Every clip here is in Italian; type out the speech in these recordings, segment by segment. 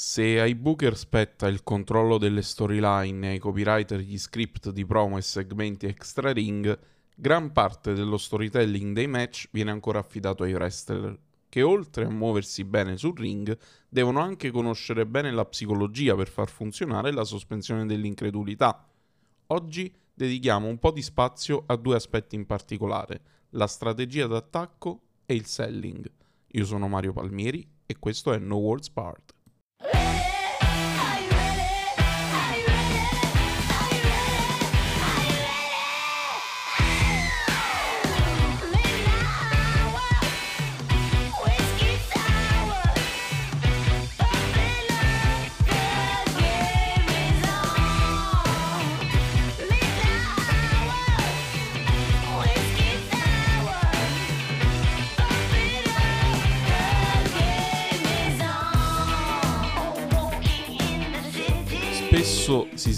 Se ai Booker spetta il controllo delle storyline e ai copywriter gli script di promo e segmenti extra ring, gran parte dello storytelling dei match viene ancora affidato ai wrestler, che oltre a muoversi bene sul ring, devono anche conoscere bene la psicologia per far funzionare la sospensione dell'incredulità. Oggi dedichiamo un po' di spazio a due aspetti in particolare, la strategia d'attacco e il selling. Io sono Mario Palmieri e questo è No Words Part.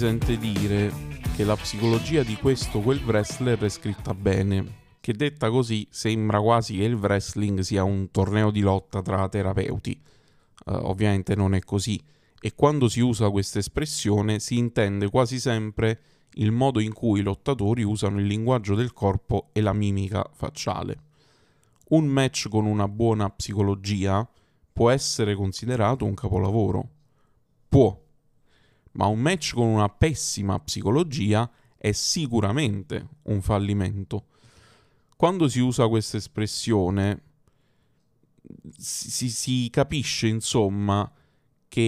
Sente dire che la psicologia di questo o quel wrestler è scritta bene, che detta così sembra quasi che il wrestling sia un torneo di lotta tra terapeuti. Uh, ovviamente non è così e quando si usa questa espressione si intende quasi sempre il modo in cui i lottatori usano il linguaggio del corpo e la mimica facciale. Un match con una buona psicologia può essere considerato un capolavoro. Può, ma un match con una pessima psicologia è sicuramente un fallimento. Quando si usa questa espressione si, si capisce insomma che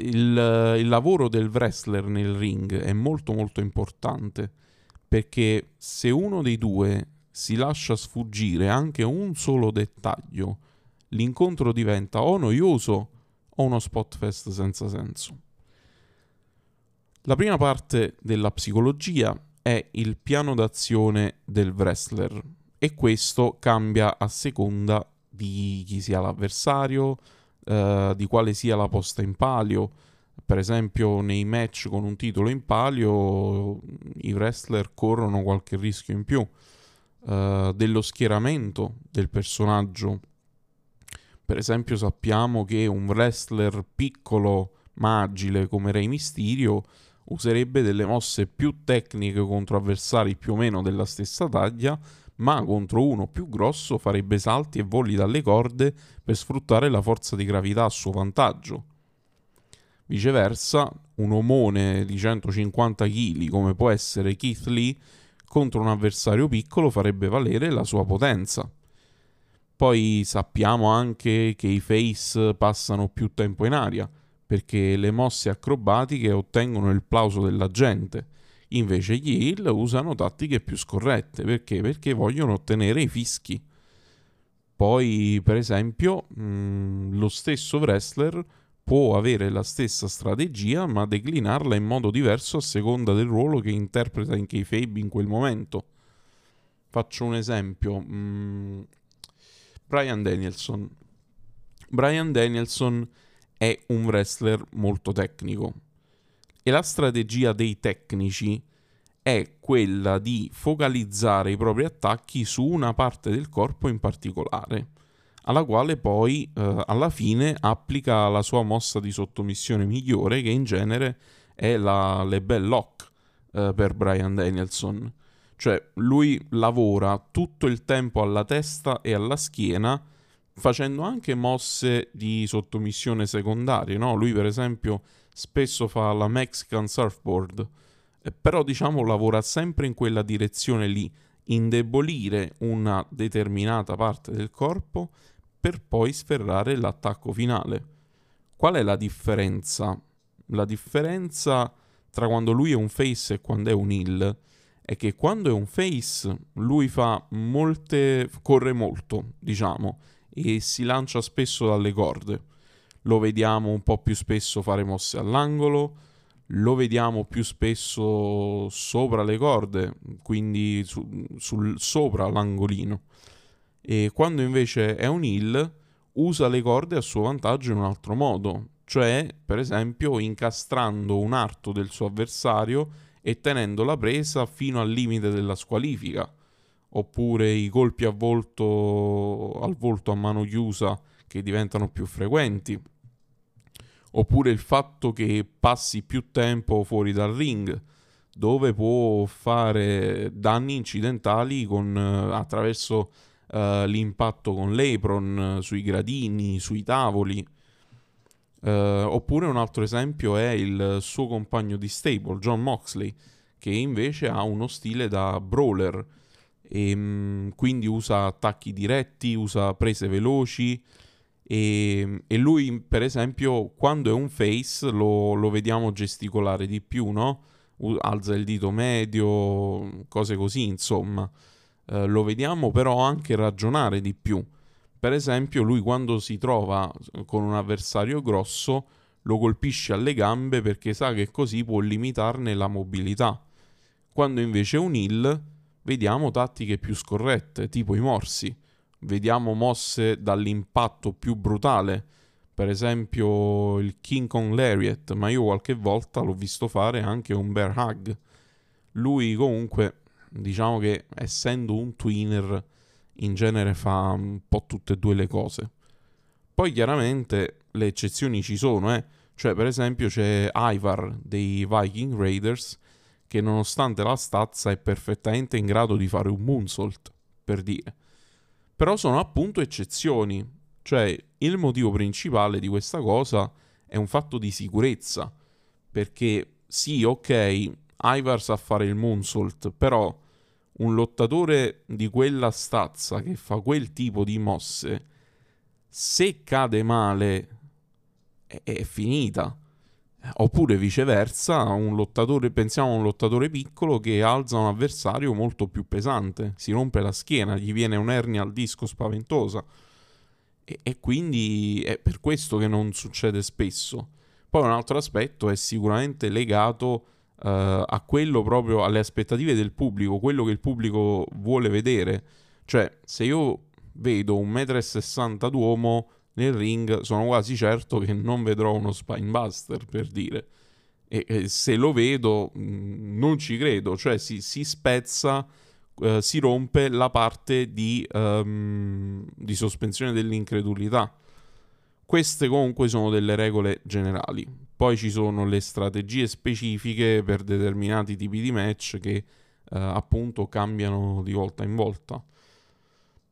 il, il, lavoro del wrestler nel ring è molto molto importante perché se uno dei due si lascia sfuggire anche un solo dettaglio, l'incontro diventa o noioso o uno spot fest senza senso. La prima parte della psicologia è il piano d'azione del wrestler e questo cambia a seconda di chi sia l'avversario, eh, di quale sia la posta in palio. Per esempio, nei match con un titolo in palio, i wrestler corrono qualche rischio in più. Eh, dello schieramento del personaggio. Per esempio, sappiamo che un wrestler piccolo ma agile come Rey Mysterio userebbe delle mosse più tecniche contro avversari più o meno della stessa taglia, ma contro uno più grosso farebbe salti e voli dalle corde per sfruttare la forza di gravità a suo vantaggio. Viceversa, un omone di 150 kg come può essere Keith Lee contro un avversario piccolo farebbe valere la sua potenza. Poi sappiamo anche che i face passano più tempo in aria, perché le mosse acrobatiche ottengono il plauso della gente. Invece gli heal usano tattiche più scorrette, perché? Perché vogliono ottenere i fischi. Poi, per esempio, mh, mm, lo stesso wrestler può avere la stessa strategia, ma declinarla in modo diverso a seconda del ruolo che interpreta in kayfabe in quel momento. Faccio un esempio. Mh, mm, Brian Danielson. Brian Danielson è un wrestler molto tecnico e la strategia dei tecnici è quella di focalizzare i propri attacchi su una parte del corpo in particolare, alla quale poi eh, alla fine applica la sua mossa di sottomissione migliore, che in genere è la Lebel Lock eh, per Brian Danielson. Cioè lui lavora tutto il tempo alla testa e alla schiena facendo anche mosse di sottomissione secondarie, no? Lui per esempio spesso fa la Mexican Surfboard, eh, però diciamo lavora sempre in quella direzione lì, indebolire una determinata parte del corpo per poi sferrare l'attacco finale. Qual è la differenza? La differenza tra quando lui è un face e quando è un heal è che quando è un face lui fa molte corre molto, diciamo, e si lancia spesso dalle corde. Lo vediamo un po' più spesso fare mosse all'angolo, lo vediamo più spesso sopra le corde, quindi su, sul, sopra l'angolino. E quando invece è un heal, usa le corde a suo vantaggio in un altro modo, cioè per esempio incastrando un arto del suo avversario e tenendo la presa fino al limite della squalifica oppure i colpi a volto, al volto a mano chiusa che diventano più frequenti, oppure il fatto che passi più tempo fuori dal ring, dove può fare danni incidentali con, uh, attraverso uh, l'impatto con l'apron, uh, sui gradini, sui tavoli. oppure un altro esempio è il suo compagno di stable, John Moxley, che invece ha uno stile da brawler e ehm, quindi usa attacchi diretti, usa prese veloci e, e lui per esempio quando è un face lo, lo vediamo gesticolare di più, no? alza il dito medio, cose così insomma. Eh, lo vediamo però anche ragionare di più. Per esempio lui quando si trova con un avversario grosso lo colpisce alle gambe perché sa che così può limitarne la mobilità. Quando invece un heal vediamo tattiche più scorrette, tipo i morsi. Vediamo mosse dall'impatto più brutale, per esempio il King Kong Lariat, ma io qualche volta l'ho visto fare anche un Bear Hug. Lui comunque, diciamo che essendo un twinner, in genere fa un po' tutte e due le cose. Poi chiaramente le eccezioni ci sono, eh. Cioè, per esempio, c'è Ivar dei Viking Raiders che nonostante la stazza è perfettamente in grado di fare un moonsault, per dire. Però sono appunto eccezioni, cioè il motivo principale di questa cosa è un fatto di sicurezza, perché sì, ok, Ivar sa fare il moonsault, però un lottatore di quella stazza che fa quel tipo di mosse, se cade male, è, è finita. Oppure viceversa, un lottatore, pensiamo a un lottatore piccolo che alza un avversario molto più pesante, si rompe la schiena, gli viene un'ernia al disco spaventosa. E, e quindi è per questo che non succede spesso. Poi un altro aspetto è sicuramente legato uh, a quello proprio alle aspettative del pubblico, quello che il pubblico vuole vedere. Cioè, se io vedo un 1,60 m d'uomo nel ring sono quasi certo che non vedrò uno spinebuster per dire. E, e se lo vedo mh, mm, non ci credo, cioè si, si spezza, uh, si rompe la parte di, um, di sospensione dell'incredulità. Queste comunque sono delle regole generali. Poi ci sono le strategie specifiche per determinati tipi di match che uh, appunto cambiano di volta in volta.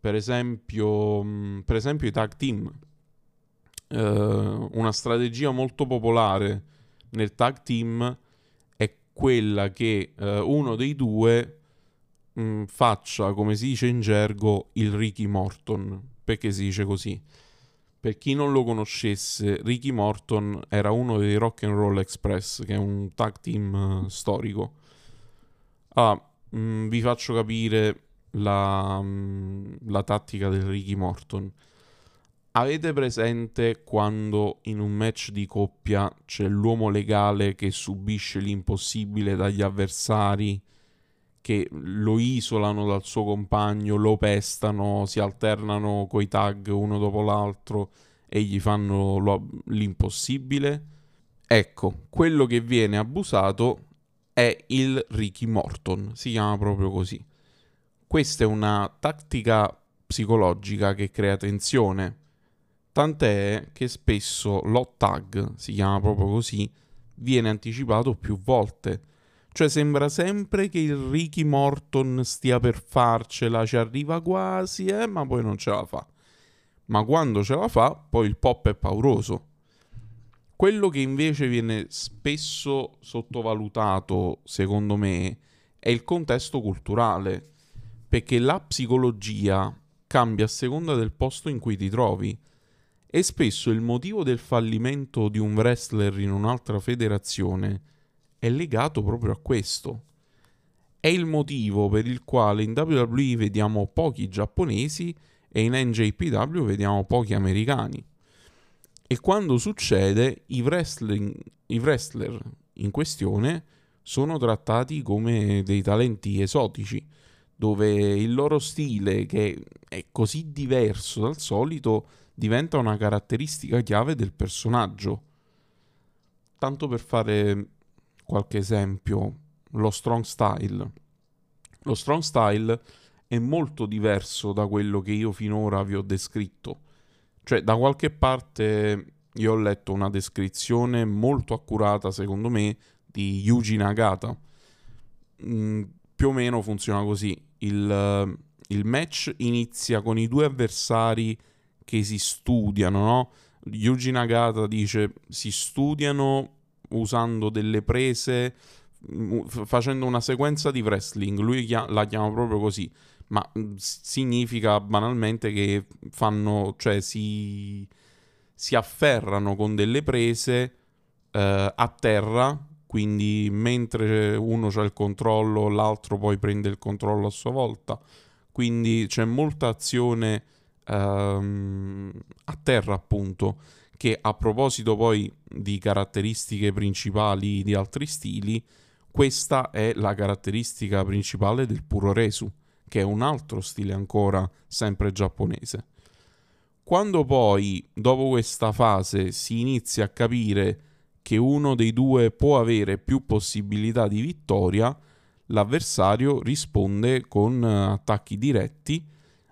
Per esempio, mm, per esempio i tag team eh, una strategia molto popolare nel tag team è quella che eh, uno dei due mh, mm, faccia, come si dice in gergo, il Ricky Morton. Perché si dice così? Per chi non lo conoscesse, Ricky Morton era uno dei Rock and Roll Express, che è un tag team uh, storico. Ah, mh, mm, vi faccio capire la, mh, mm, la tattica del Ricky Morton. Avete presente quando in un match di coppia c'è l'uomo legale che subisce l'impossibile dagli avversari, che lo isolano dal suo compagno, lo pestano, si alternano coi tag uno dopo l'altro e gli fanno lo, l'impossibile? Ecco, quello che viene abusato è il Ricky Morton, si chiama proprio così. Questa è una tattica psicologica che crea tensione Tant'è che spesso l'hot tag, si chiama proprio così, viene anticipato più volte. Cioè sembra sempre che il Ricky Morton stia per farcela, ci arriva quasi, eh, ma poi non ce la fa. Ma quando ce la fa, poi il pop è pauroso. Quello che invece viene spesso sottovalutato, secondo me, è il contesto culturale, perché la psicologia cambia a seconda del posto in cui ti trovi. E spesso il motivo del fallimento di un wrestler in un'altra federazione è legato proprio a questo. È il motivo per il quale in WWE vediamo pochi giapponesi e in NJPW vediamo pochi americani. E quando succede, i, i wrestler in questione sono trattati come dei talenti esotici, dove il loro stile, che è così diverso dal solito, diventa una caratteristica chiave del personaggio. Tanto per fare qualche esempio, lo strong style. Lo strong style è molto diverso da quello che io finora vi ho descritto. Cioè, da qualche parte io ho letto una descrizione molto accurata, secondo me, di Yuji Nagata. Mm, più o meno funziona così. Il, il, match inizia con i due avversari che si studiano, no? Yuji Nagata dice si studiano usando delle prese, mm, facendo una sequenza di wrestling. Lui la chiama proprio così ma mm, significa banalmente che fanno, cioè si, si afferrano con delle prese eh, a terra, quindi mentre uno ha il controllo, l'altro poi prende il controllo a sua volta. Quindi c'è molta azione ehm, a terra, appunto, che a proposito poi di caratteristiche principali di altri stili, questa è la caratteristica principale del puro resu che è un altro stile ancora sempre giapponese. Quando poi, dopo questa fase, si inizia a capire che uno dei due può avere più possibilità di vittoria, l'avversario risponde con attacchi diretti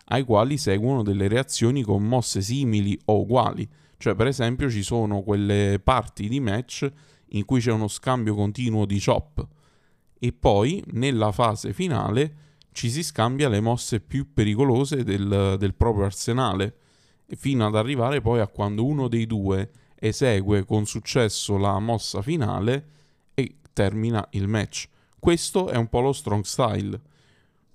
ai quali seguono delle reazioni con mosse simili o uguali. Cioè, per esempio, ci sono quelle parti di match in cui c'è uno scambio continuo di chop e poi nella fase finale ci si scambia le mosse più pericolose del, del proprio arsenale, fino ad arrivare poi a quando uno dei due esegue con successo la mossa finale e termina il match. Questo è un po' lo strong style.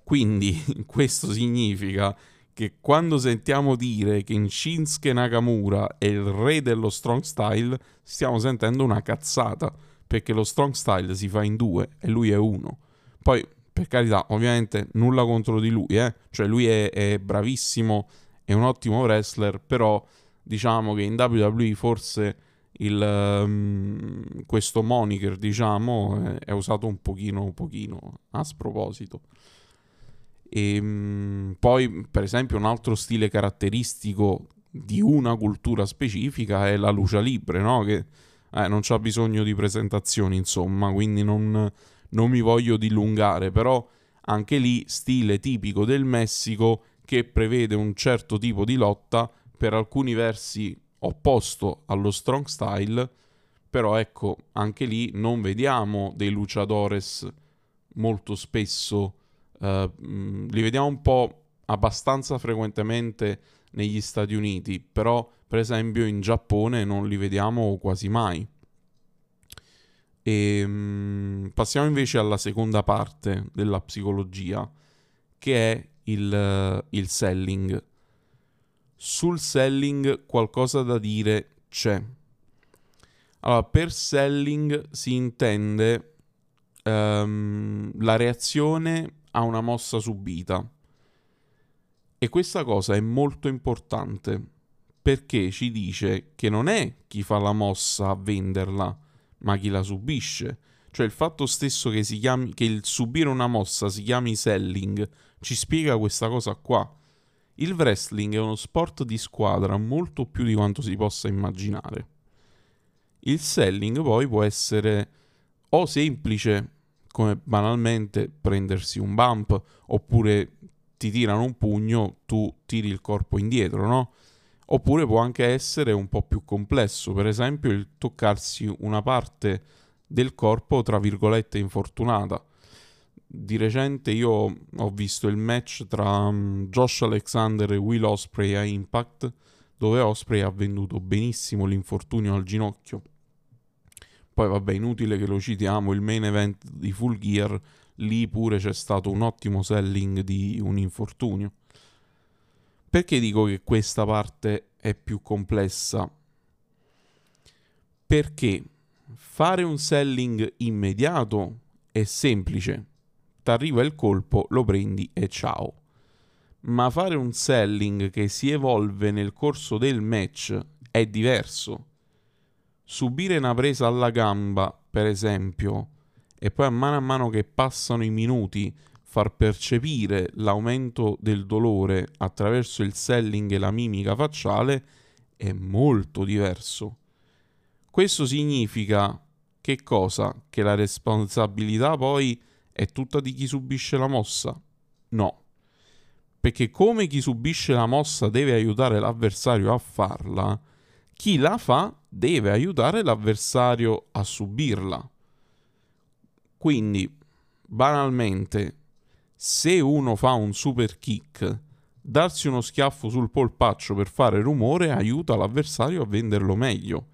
Quindi questo significa che quando sentiamo dire che Shinsuke Nakamura è il re dello strong style, stiamo sentendo una cazzata, perché lo strong style si fa in due e lui è uno. Poi per carità, ovviamente nulla contro di lui, eh? cioè lui è, è, bravissimo, è un ottimo wrestler, però diciamo che in WWE forse il, um, questo moniker, diciamo, è, è, usato un pochino, un pochino a sproposito. E um, poi, per esempio, un altro stile caratteristico di una cultura specifica è la lucia libre, no? Che eh, non c'ha bisogno di presentazioni, insomma, quindi non non mi voglio dilungare, però anche lì stile tipico del Messico che prevede un certo tipo di lotta per alcuni versi opposto allo strong style, però ecco, anche lì non vediamo dei luchadores molto spesso, uh, li vediamo un po' abbastanza frequentemente negli Stati Uniti, però per esempio in Giappone non li vediamo quasi mai. E, um, passiamo invece alla seconda parte della psicologia, che è il, il selling. Sul selling qualcosa da dire c'è. Allora, per selling si intende um, la reazione a una mossa subita. E questa cosa è molto importante perché ci dice che non è chi fa la mossa a venderla, ma chi la subisce. Cioè il fatto stesso che, chiami, che il subire una mossa si chiami selling ci spiega questa cosa qua. Il wrestling è uno sport di squadra molto più di quanto si possa immaginare. Il selling poi può essere o semplice, come banalmente prendersi un bump, oppure ti tirano un pugno, tu tiri il corpo indietro, no? Oppure può anche essere un po' più complesso, per esempio il toccarsi una parte del corpo, tra virgolette, infortunata. Di recente io ho visto il match tra um, Josh Alexander e Will Osprey a Impact, dove Osprey ha venduto benissimo l'infortunio al ginocchio. Poi vabbè, inutile che lo citiamo, il main event di Full Gear, lì pure c'è stato un ottimo selling di un infortunio. Perché dico che questa parte è più complessa? Perché fare un selling immediato è semplice. T'arriva il colpo, lo prendi e ciao. Ma fare un selling che si evolve nel corso del match è diverso. Subire una presa alla gamba, per esempio, e poi a mano a mano che passano i minuti far percepire l'aumento del dolore attraverso il selling e la mimica facciale è molto diverso. Questo significa che cosa? Che la responsabilità poi è tutta di chi subisce la mossa? No. Perché come chi subisce la mossa deve aiutare l'avversario a farla, chi la fa deve aiutare l'avversario a subirla. Quindi, banalmente, se uno fa un super kick, darsi uno schiaffo sul polpaccio per fare rumore aiuta l'avversario a venderlo meglio.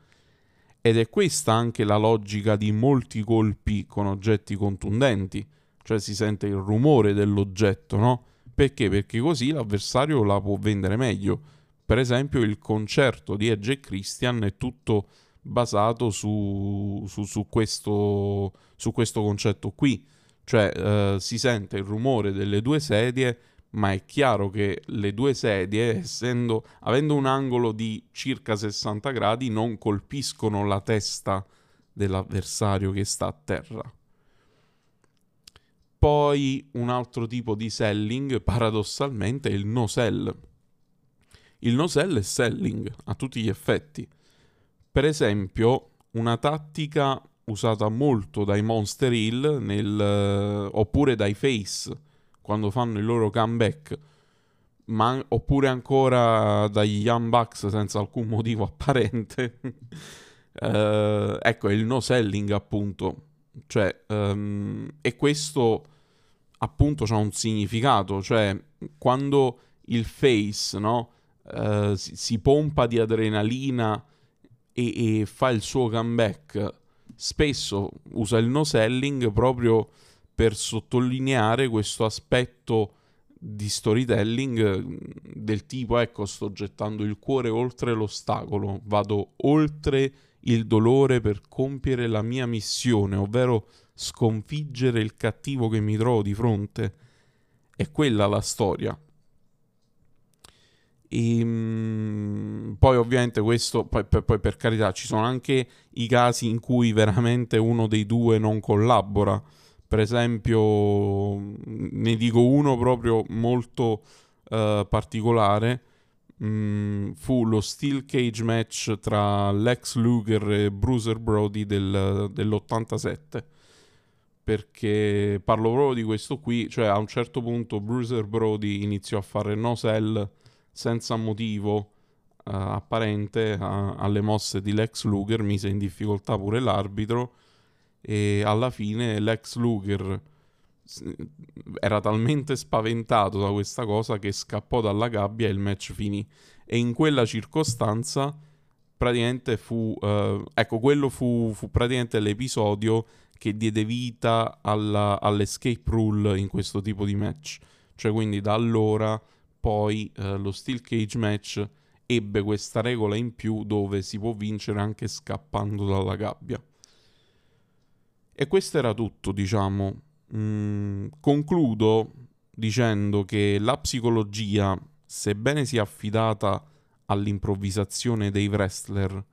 Ed è questa anche la logica di molti colpi con oggetti contundenti, cioè si sente il rumore dell'oggetto, no? Perché? Perché così l'avversario la può vendere meglio. Per esempio il concerto di Edge e Christian è tutto basato su, su, su, questo, su questo, concetto qui. Cioè eh, si sente il rumore delle due sedie ma è chiaro che le due sedie, essendo, avendo un angolo di circa 60 gradi, non colpiscono la testa dell'avversario che sta a terra. Poi un altro tipo di selling, paradossalmente, è il no sell. Il no sell è selling a tutti gli effetti. Per esempio, una tattica usata molto dai Monster Hill nel, oppure dai Face quando fanno il loro comeback, ma, oppure ancora dagli Young Bucks senza alcun motivo apparente. uh, ecco, il no selling appunto. Cioè, um, e questo appunto ha un significato, cioè quando il face, no? Uh, si, si, pompa di adrenalina e, e, fa il suo comeback, spesso usa il no selling proprio per sottolineare questo aspetto di storytelling mm, del tipo ecco sto gettando il cuore oltre l'ostacolo, vado oltre il dolore per compiere la mia missione, ovvero sconfiggere il cattivo che mi trovo di fronte. È quella la storia. E, mh, poi ovviamente questo, poi, poi, per carità, ci sono anche i casi in cui veramente uno dei due non collabora per esempio, ne dico uno proprio molto uh, particolare. Mm, fu lo Steel Cage match tra Lex Luger e Bruiser Brody del, dell'87 perché parlo proprio di questo qui, cioè a un certo punto Bruiser Brody iniziò a fare no sell senza motivo uh, apparente a, alle mosse di Lex Luger, mise in difficoltà pure l'arbitro e alla fine l'ex Luger era talmente spaventato da questa cosa che scappò dalla gabbia e il match finì. E in quella circostanza praticamente fu... Uh, ecco, quello fu, fu, praticamente l'episodio che diede vita alla, all'escape rule in questo tipo di match. Cioè quindi da allora poi uh, lo Steel Cage match ebbe questa regola in più dove si può vincere anche scappando dalla gabbia. E questo era tutto, diciamo. Mm, concludo dicendo che la psicologia, sebbene sia affidata all'improvvisazione dei wrestler,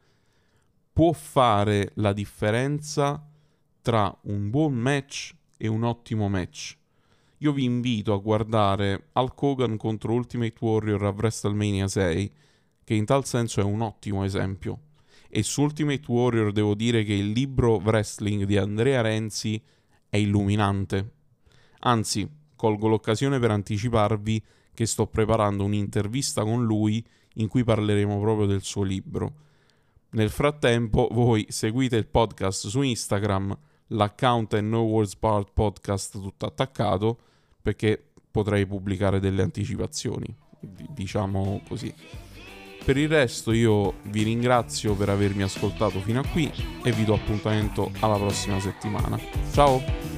può fare la differenza tra un buon match e un ottimo match. Io vi invito a guardare Hulk Hogan contro Ultimate Warrior a WrestleMania 6, che in tal senso è un ottimo esempio. E su Ultimate Warrior devo dire che il libro Wrestling di Andrea Renzi è illuminante. Anzi, colgo l'occasione per anticiparvi che sto preparando un'intervista con lui in cui parleremo proprio del suo libro. Nel frattempo, voi seguite il podcast su Instagram, l'account è No Words Part Podcast tutto attaccato, perché potrei pubblicare delle anticipazioni, diciamo così. Per il resto io vi ringrazio per avermi ascoltato fino a qui e vi do appuntamento alla prossima settimana. Ciao!